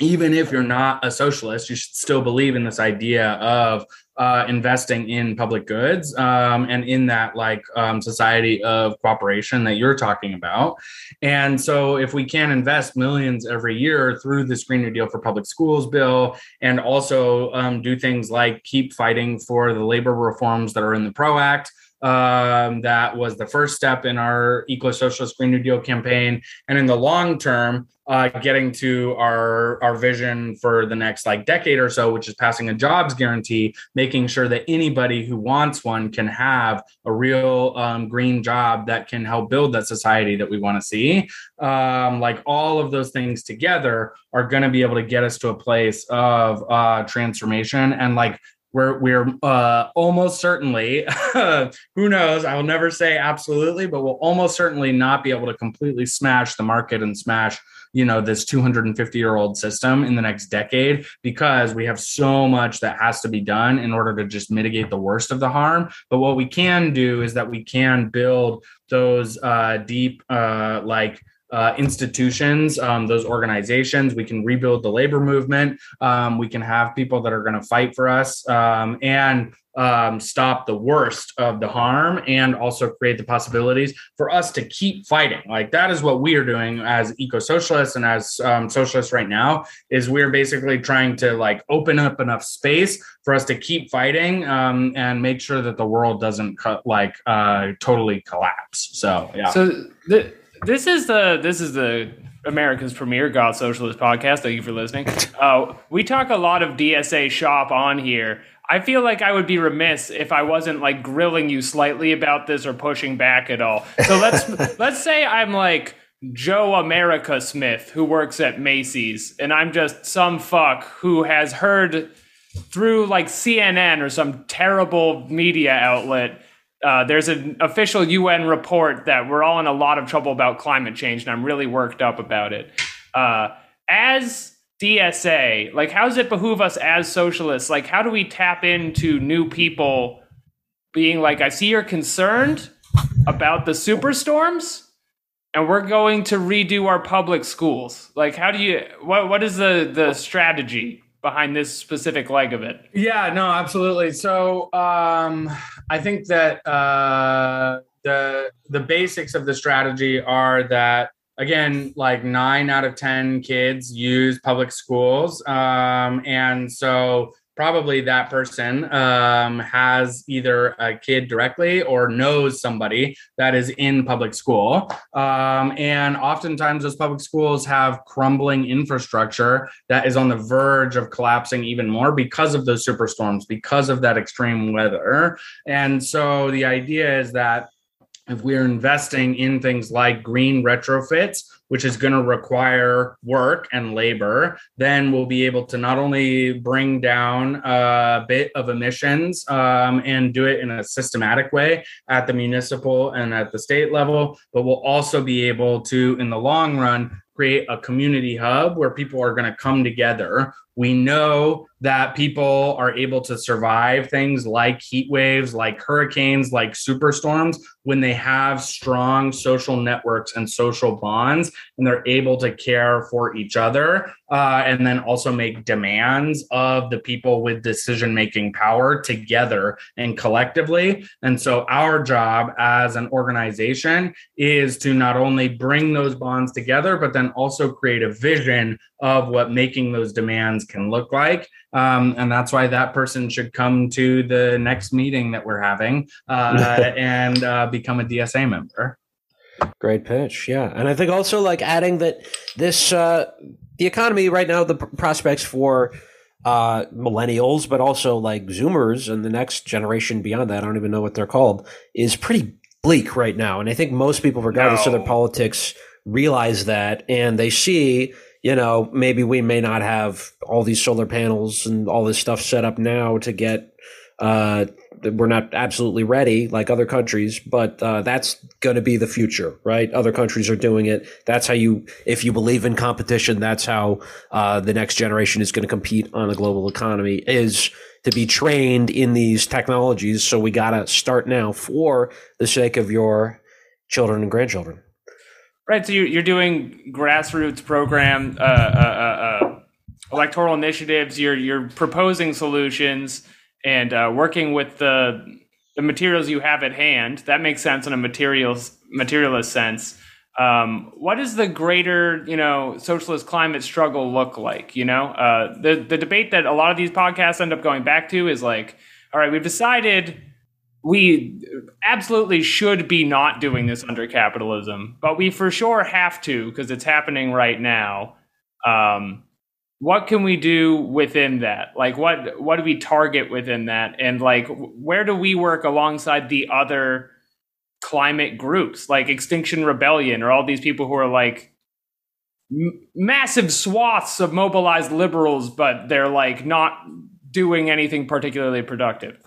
even if you're not a socialist, you should still believe in this idea of uh, investing in public goods um, and in that like um, society of cooperation that you're talking about. And so, if we can invest millions every year through this Green New Deal for Public Schools bill, and also um, do things like keep fighting for the labor reforms that are in the PRO Act. Um, that was the first step in our eco socialist Green New Deal campaign. And in the long term, uh, getting to our our vision for the next like decade or so, which is passing a jobs guarantee, making sure that anybody who wants one can have a real um, green job that can help build that society that we want to see. Um, like all of those things together are going to be able to get us to a place of uh, transformation and like we're we're uh, almost certainly who knows? I will never say absolutely but we'll almost certainly not be able to completely smash the market and smash you know this 250 year old system in the next decade because we have so much that has to be done in order to just mitigate the worst of the harm. But what we can do is that we can build those uh, deep uh, like uh, institutions, um, those organizations. We can rebuild the labor movement. Um, we can have people that are going to fight for us um, and um, stop the worst of the harm and also create the possibilities for us to keep fighting. Like that is what we are doing as eco socialists and as um, socialists right now. Is we're basically trying to like open up enough space for us to keep fighting um, and make sure that the world doesn't cut like uh, totally collapse. So yeah. So the this is the this is the America's premier God Socialist podcast. Thank you for listening. Uh, we talk a lot of DSA shop on here. I feel like I would be remiss if I wasn't like grilling you slightly about this or pushing back at all. So let's let's say I'm like Joe America Smith who works at Macy's and I'm just some fuck who has heard through like CNN or some terrible media outlet uh, there's an official UN report that we're all in a lot of trouble about climate change, and I'm really worked up about it. Uh, as DSA, like, how does it behoove us as socialists? Like, how do we tap into new people being like, I see you're concerned about the superstorms, and we're going to redo our public schools. Like, how do you? What what is the the strategy behind this specific leg of it? Yeah, no, absolutely. So um, I think that uh, the the basics of the strategy are that again, like nine out of ten kids use public schools, um, and so probably that person um, has either a kid directly or knows somebody that is in public school. Um, and oftentimes, those public schools have crumbling infrastructure that is on the verge of collapsing even more because of those superstorms, because of that extreme weather. And so the idea is that if we're investing in things like green retrofits, which is going to require work and labor, then we'll be able to not only bring down a bit of emissions um, and do it in a systematic way at the municipal and at the state level, but we'll also be able to, in the long run, create a community hub where people are going to come together. We know that people are able to survive things like heat waves, like hurricanes, like superstorms when they have strong social networks and social bonds and they're able to care for each other uh, and then also make demands of the people with decision making power together and collectively. And so, our job as an organization is to not only bring those bonds together, but then also create a vision of what making those demands can look like. Um, and that's why that person should come to the next meeting that we're having uh, and uh, become a DSA member. Great pitch, yeah, and I think also like adding that this uh, the economy right now, the prospects for uh, millennials, but also like Zoomers and the next generation beyond that, I don't even know what they're called, is pretty bleak right now. And I think most people, regardless no. of their politics, realize that and they see, you know, maybe we may not have all these solar panels and all this stuff set up now to get uh, we're not absolutely ready like other countries, but uh, that's going to be the future, right? Other countries are doing it. That's how you, if you believe in competition, that's how uh, the next generation is going to compete on a global economy is to be trained in these technologies. So we got to start now for the sake of your children and grandchildren. Right. So you're doing grassroots program, uh, uh, uh, uh, electoral initiatives. You're you're proposing solutions and uh, working with the the materials you have at hand. That makes sense in a materials materialist sense. Um, what does the greater, you know, socialist climate struggle look like? You know, uh, the the debate that a lot of these podcasts end up going back to is like, all right, we've decided we absolutely should be not doing this under capitalism, but we for sure have to because it's happening right now. Um, what can we do within that? Like what what do we target within that? And like where do we work alongside the other climate groups like extinction rebellion or all these people who are like m- massive swaths of mobilized liberals but they're like not doing anything particularly productive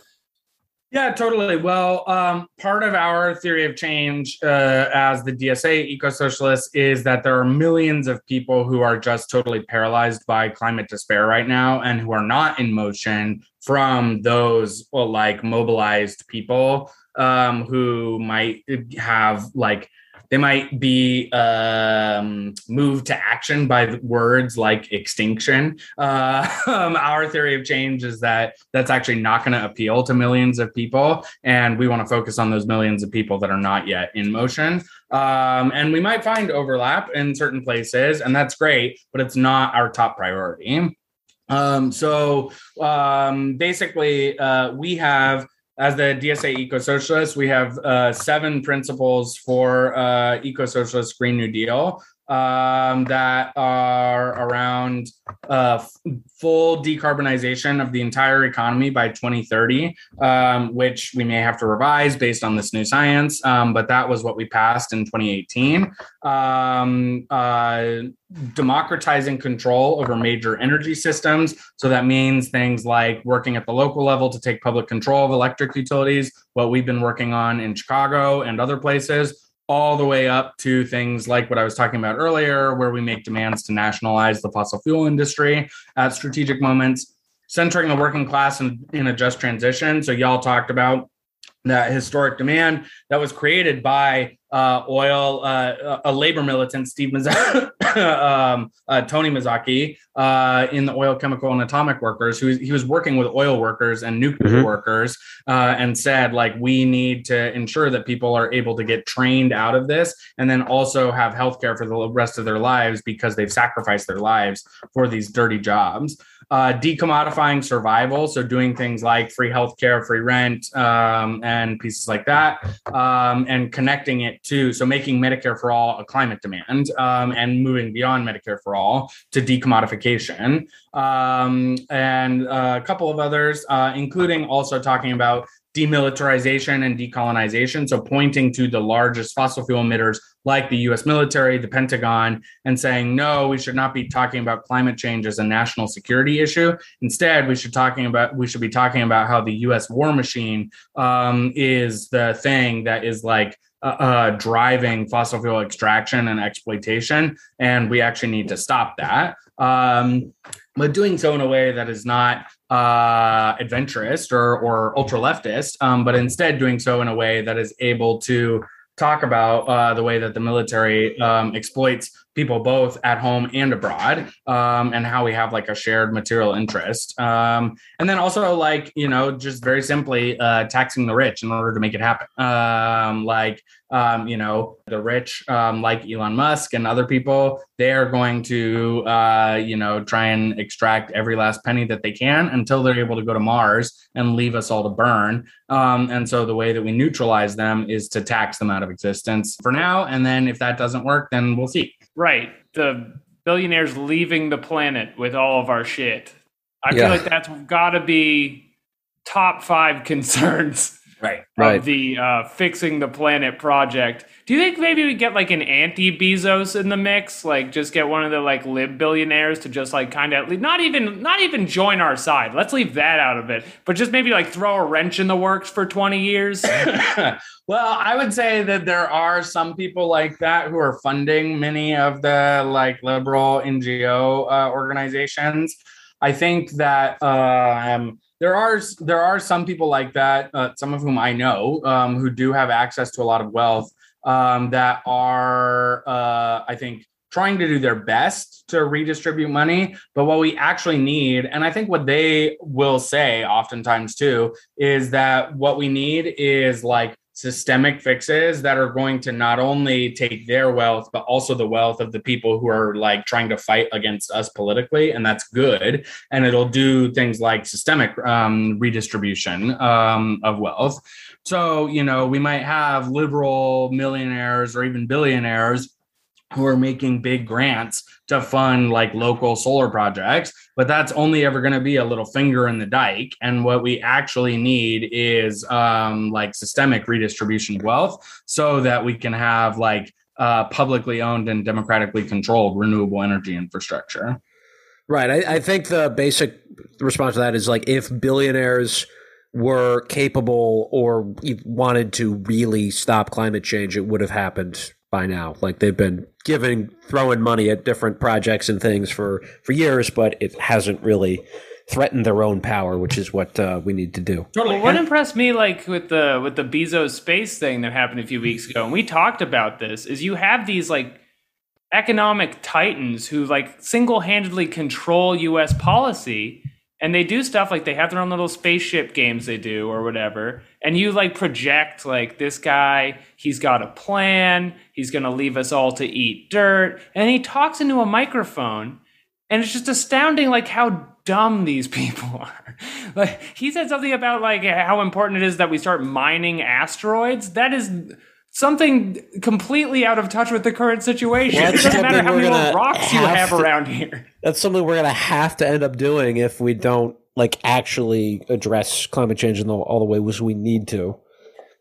yeah, totally. Well, um, part of our theory of change uh, as the DSA eco socialists is that there are millions of people who are just totally paralyzed by climate despair right now and who are not in motion from those well, like mobilized people um, who might have like they might be um, moved to action by words like extinction. Uh, um, our theory of change is that that's actually not going to appeal to millions of people, and we want to focus on those millions of people that are not yet in motion. Um, and we might find overlap in certain places, and that's great, but it's not our top priority. Um, so um, basically, uh, we have as the DSA eco-socialists, we have uh, seven principles for uh, Eco Socialist Green New Deal um, that are around uh, full decarbonization of the entire economy by 2030, um, which we may have to revise based on this new science. Um, but that was what we passed in 2018. Um, uh, democratizing control over major energy systems. So that means things like working at the local level to take public control of electric utilities, what we've been working on in Chicago and other places all the way up to things like what I was talking about earlier, where we make demands to nationalize the fossil fuel industry at strategic moments, centering the working class in, in a just transition. So, y'all talked about that historic demand that was created by uh, oil, uh, a labor militant, Steve Mizaki, um, uh, Tony Mazzocchi, uh, in the oil, chemical, and atomic workers, who he was working with oil workers and nuclear mm-hmm. workers, uh, and said like we need to ensure that people are able to get trained out of this, and then also have healthcare for the rest of their lives because they've sacrificed their lives for these dirty jobs uh, decommodifying survival, so doing things like free healthcare, free rent, um, and pieces like that, um, and connecting it to so making Medicare for all a climate demand, um, and moving beyond Medicare for all to decommodification, um, and uh, a couple of others, uh, including also talking about demilitarization and decolonization. So, pointing to the largest fossil fuel emitters like the US military, the Pentagon, and saying, no, we should not be talking about climate change as a national security issue. Instead, we should talking about we should be talking about how the US war machine um, is the thing that is like uh, uh, driving fossil fuel extraction and exploitation, and we actually need to stop that. Um, but doing so in a way that is not uh, adventurous or, or ultra leftist, um, but instead doing so in a way that is able to talk about uh, the way that the military um, exploits people both at home and abroad um, and how we have like a shared material interest. Um, and then also like you know just very simply uh, taxing the rich in order to make it happen. Um, like um, you know the rich um, like elon musk and other people they are going to uh, you know try and extract every last penny that they can until they're able to go to mars and leave us all to burn. Um, and so the way that we neutralize them is to tax them out of existence for now. And then if that doesn't work then we'll see Right. The billionaires leaving the planet with all of our shit. I Yeah. feel like that's got to be top five concerns right of Right. the uh, fixing the planet project. Do you think maybe we get like an anti Bezos in the mix? Like just get one of the like lib billionaires to just like kind of not even not even join our side. Let's leave that out of it. But just maybe like throw a wrench in the works for 20 years. well, I would say that there are some people like that who are funding many of the like liberal NGO uh, organizations. I think that uh, um, there are there are some people like that, uh, some of whom I know, um, who do have access to a lot of wealth um, that are, uh, I think, trying to do their best to redistribute money. But what we actually need, and I think what they will say oftentimes too, is that what we need is like systemic fixes that are going to not only take their wealth but also the wealth of the people who are like trying to fight against us politically and that's good. And it'll do things like systemic um, redistribution um, of wealth. So you know we might have liberal millionaires or even billionaires who are making big grants to fund like local solar projects, but that's only ever going to be a little finger in the dike. And what we actually need is um, like systemic redistribution of wealth so that we can have like uh, publicly owned and democratically controlled renewable energy infrastructure. Right. I, I think the basic response to that is like if billionaires were capable or wanted to really stop climate change, it would have happened by now. Like they've been giving, throwing money at different projects and things for, for years, but it hasn't really threatened their own power, which is what uh, we need to do. Totally. Well, what impressed me, like with the with the Bezos space thing that happened a few weeks ago, and we talked about this, is you have these like economic titans who like single handedly control U.S. policy, and they do stuff like they have their own little spaceship games they do or whatever, and you like project like this guy, he's got a plan, he's gonna leave us all to eat dirt, and he talks into a microphone, and it's just astounding like how dumb these people are. like he said something about like how important it is that we start mining asteroids. That is something completely out of touch with the current situation. Well, it doesn't matter how many gonna rocks you have have to- around here. That's something we're going to have to end up doing if we don't like actually address climate change in the, all the ways we need to.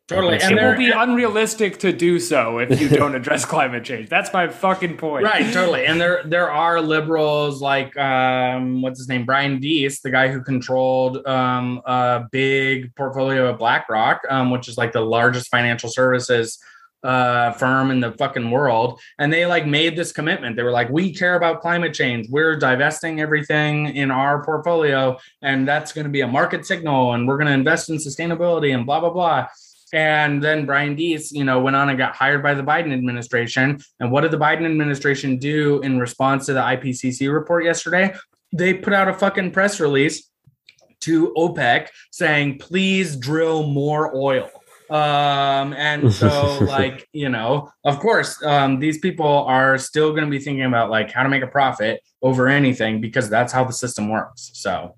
Totally. And It will be unrealistic to do so if you don't address climate change. That's my fucking point. right totally and there there are liberals like um what's his name brian deese the guy who controlled um a big portfolio of blackrock um which is like the largest financial services uh firm in the fucking world and they like made this commitment they were like we care about climate change we're divesting everything in our portfolio and that's going to be a market signal and we're going to invest in sustainability and blah blah blah and then Brian Deese, you know, went on and got hired by the Biden administration. And what did the Biden administration do in response to the IPCC report yesterday? They put out a fucking press release to OPEC saying, please drill more oil. Um, and so, like, you know, of course, um, these people are still going to be thinking about like how to make a profit over anything because that's how the system works. So,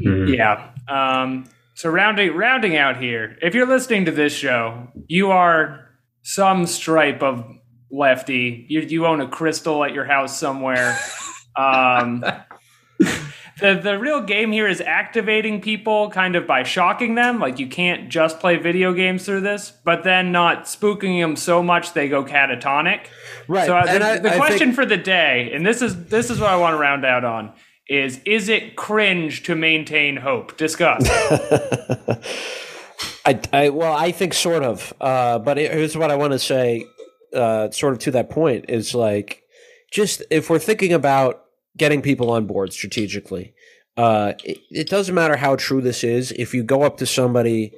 Yeah. Um, so rounding rounding out here, if you're listening to this show, you are some stripe of lefty. You you own a crystal at your house somewhere. Um, the the real game here is activating people kind of by shocking them. Like you can't just play video games through this, but then not spooking them so much they go catatonic. Right. So uh, the, I- the question think- for the day, and this is this is what I want to round out on, is is it cringe to maintain hope? Discuss. I, I well, I think sort of. Uh, but here's what I want to say. Uh, sort of to that point is like, just if we're thinking about getting people on board strategically, uh, it, it doesn't matter how true this is. If you go up to somebody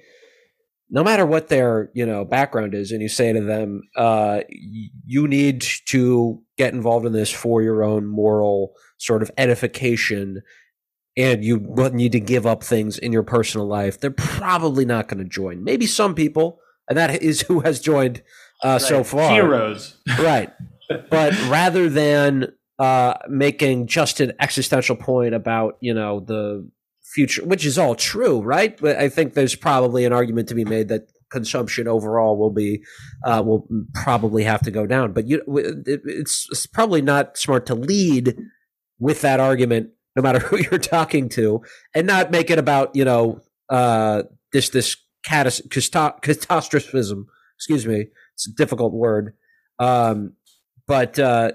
no matter what their you know background is, and you say to them, uh, you need to get involved in this for your own moral sort of edification, and you need to give up things in your personal life, they're probably not going to join. Maybe some people, and that is who has joined uh, right. so far. Heroes, right? but rather than uh, making just an existential point about you know the future, which is all true, right? But I think there's probably an argument to be made that consumption overall will be uh, will probably have to go down. But you, it's, it's probably not smart to lead with that argument, no matter who you're talking to, and not make it about you know uh, this this catastrophism. Excuse me, it's a difficult word. Um, but uh,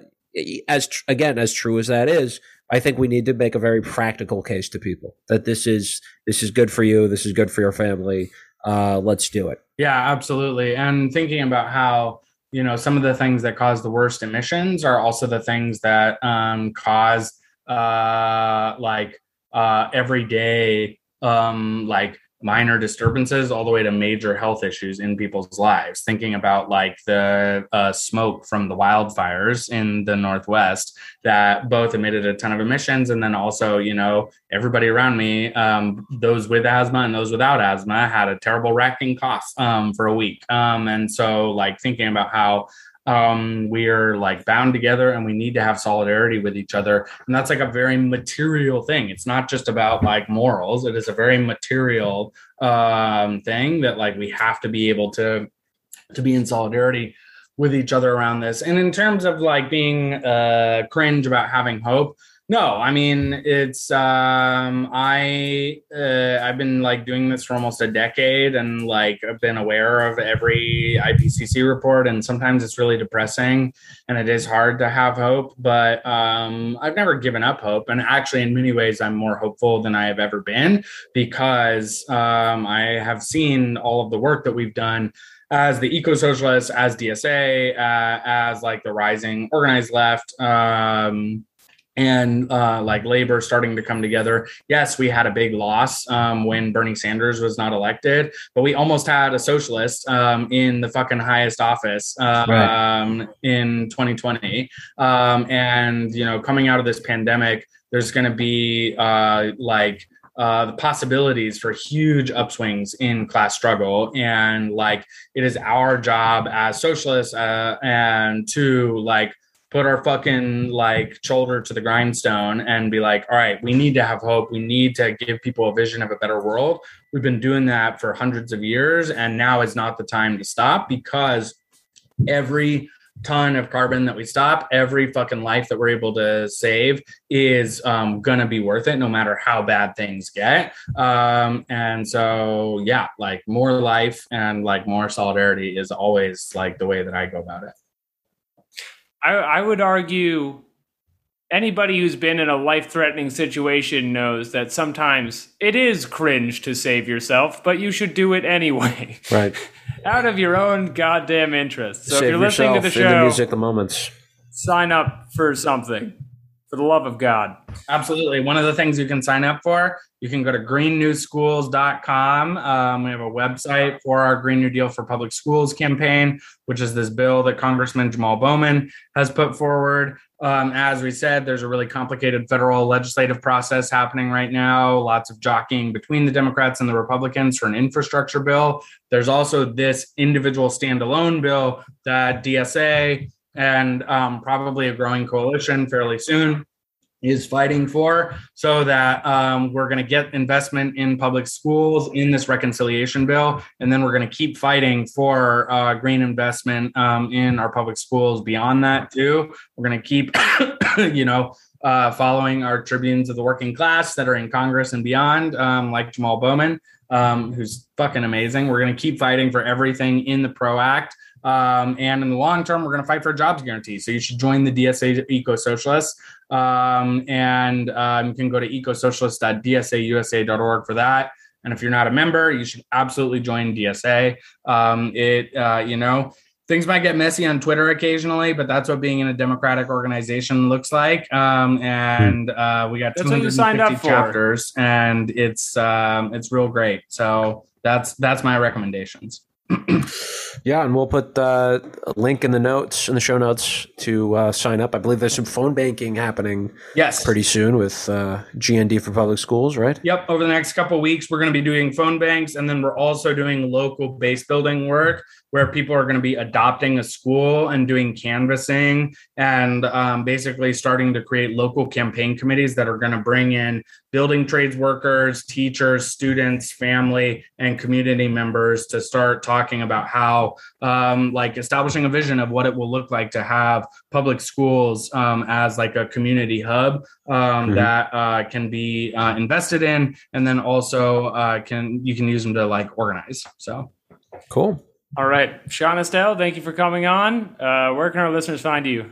as again, as true as that is, I think we need to make a very practical case to people that this is this is good for you, this is good for your family. Uh, let's do it. Yeah, absolutely. And thinking about how you know some of the things that cause the worst emissions are also the things that um, cause uh, like uh, everyday um, like minor disturbances all the way to major health issues in people's lives. Thinking about like the uh, smoke from the wildfires in the Northwest that both emitted a ton of emissions. And then also, you know, everybody around me, um, those with asthma and those without asthma, had a terrible racking cough um, for a week. Um, and so, like, thinking about how um, we are like bound together and we need to have solidarity with each other. And that's like a very material thing. It's not just about like morals. It is a very material um, thing that like we have to be able to to be in solidarity with each other around this. And in terms of like being uh cringe about having hope no, I mean it's um I uh, I've been like doing this for almost a decade and like I've been aware of every IPCC report and sometimes it's really depressing and it is hard to have hope, but um I've never given up hope and actually in many ways I'm more hopeful than I have ever been because um I have seen all of the work that we've done as the eco socialists, as DSA, uh, as like the rising organized left, um, and uh, like labor starting to come together. Yes, we had a big loss um, when Bernie Sanders was not elected, but we almost had a socialist um, in the fucking highest office uh, right. um, in 2020. Um, and you know, coming out of this pandemic, there's going to be uh, like uh, the possibilities for huge upswings in class struggle and like it is our job as socialists uh, and to like put our fucking like shoulder to the grindstone and be like, all right, we need to have hope. We need to give people a vision of a better world. We've been doing that for hundreds of years, and now is not the time to stop because every ton of carbon that we stop, every fucking life that we're able to save is um, gonna be worth it, no matter how bad things get. Um, and so, yeah, like more life and like more solidarity is always like the way that I go about it. I, I would argue anybody who's been in a life threatening situation knows that sometimes it is cringe to save yourself, but you should do it anyway. Right. Out of your own goddamn interest. So save if you're listening to the show, the music, the moments, sign up for something. For the love of God. Absolutely. One of the things you can sign up for, you can go to greennewschools.com. Um, we have a website for our Green New Deal for Public Schools campaign, which is this bill that Congressman Jamal Bowman has put forward. Um, as we said, there's a really complicated federal legislative process happening right now, lots of jockeying between the Democrats and the Republicans for an infrastructure bill. There's also this individual standalone bill that DSA and um, probably a growing coalition fairly soon is fighting for so that um, we're going to get investment in public schools in this reconciliation bill and then we're going to keep fighting for uh, green investment um, in our public schools beyond that too. We're going to keep you know uh, following our tribunes of the working class that are in congress and beyond um, like jamal bowman um, who's fucking amazing. We're going to keep fighting for everything in the pro act um, and in the long term, we're going to fight for a jobs guarantee. So you should join the DSA Eco Socialists. Um, and um, you can go to ecosocialist.dsausa.org for that. And if you're not a member, you should absolutely join DSA. Um, it, uh, you know, things might get messy on Twitter occasionally, but that's what being in a democratic organization looks like. Um, and uh, we got That's what you signed up 250 for. chapters, and it's um, it's real great. So that's that's my recommendations. Yeah, and we'll put uh, a link in the notes in the show notes to uh, sign up. I believe there's some phone banking happening Yes, pretty soon with uh, GND for public schools, right? Yep. Over the next couple of weeks, we're going to be doing phone banks, and then we're also doing local base building work where people are going to be adopting a school and doing canvassing and um, basically starting to create local campaign committees that are going to bring in building trades workers, teachers, students, family, and community members to start talking about how, um, like, establishing a vision of what it will look like to have public schools um, as like a community hub um, Mhm. that uh, can be uh, invested in, and then also uh, can you can use them to like organize. So Cool. All right, Sean Estelle, thank you for coming on. Uh, where can our listeners find you?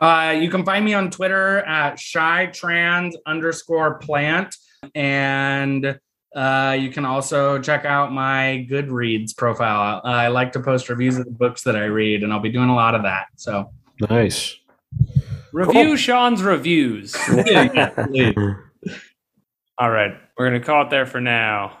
uh, you can find me on Twitter at shy trans underscore plant, and uh, you can also check out my Goodreads profile. I like to post reviews of the books that I read, and I'll be doing a lot of that. So Nice. Review Sean's reviews. All right, we're going to call it there for now.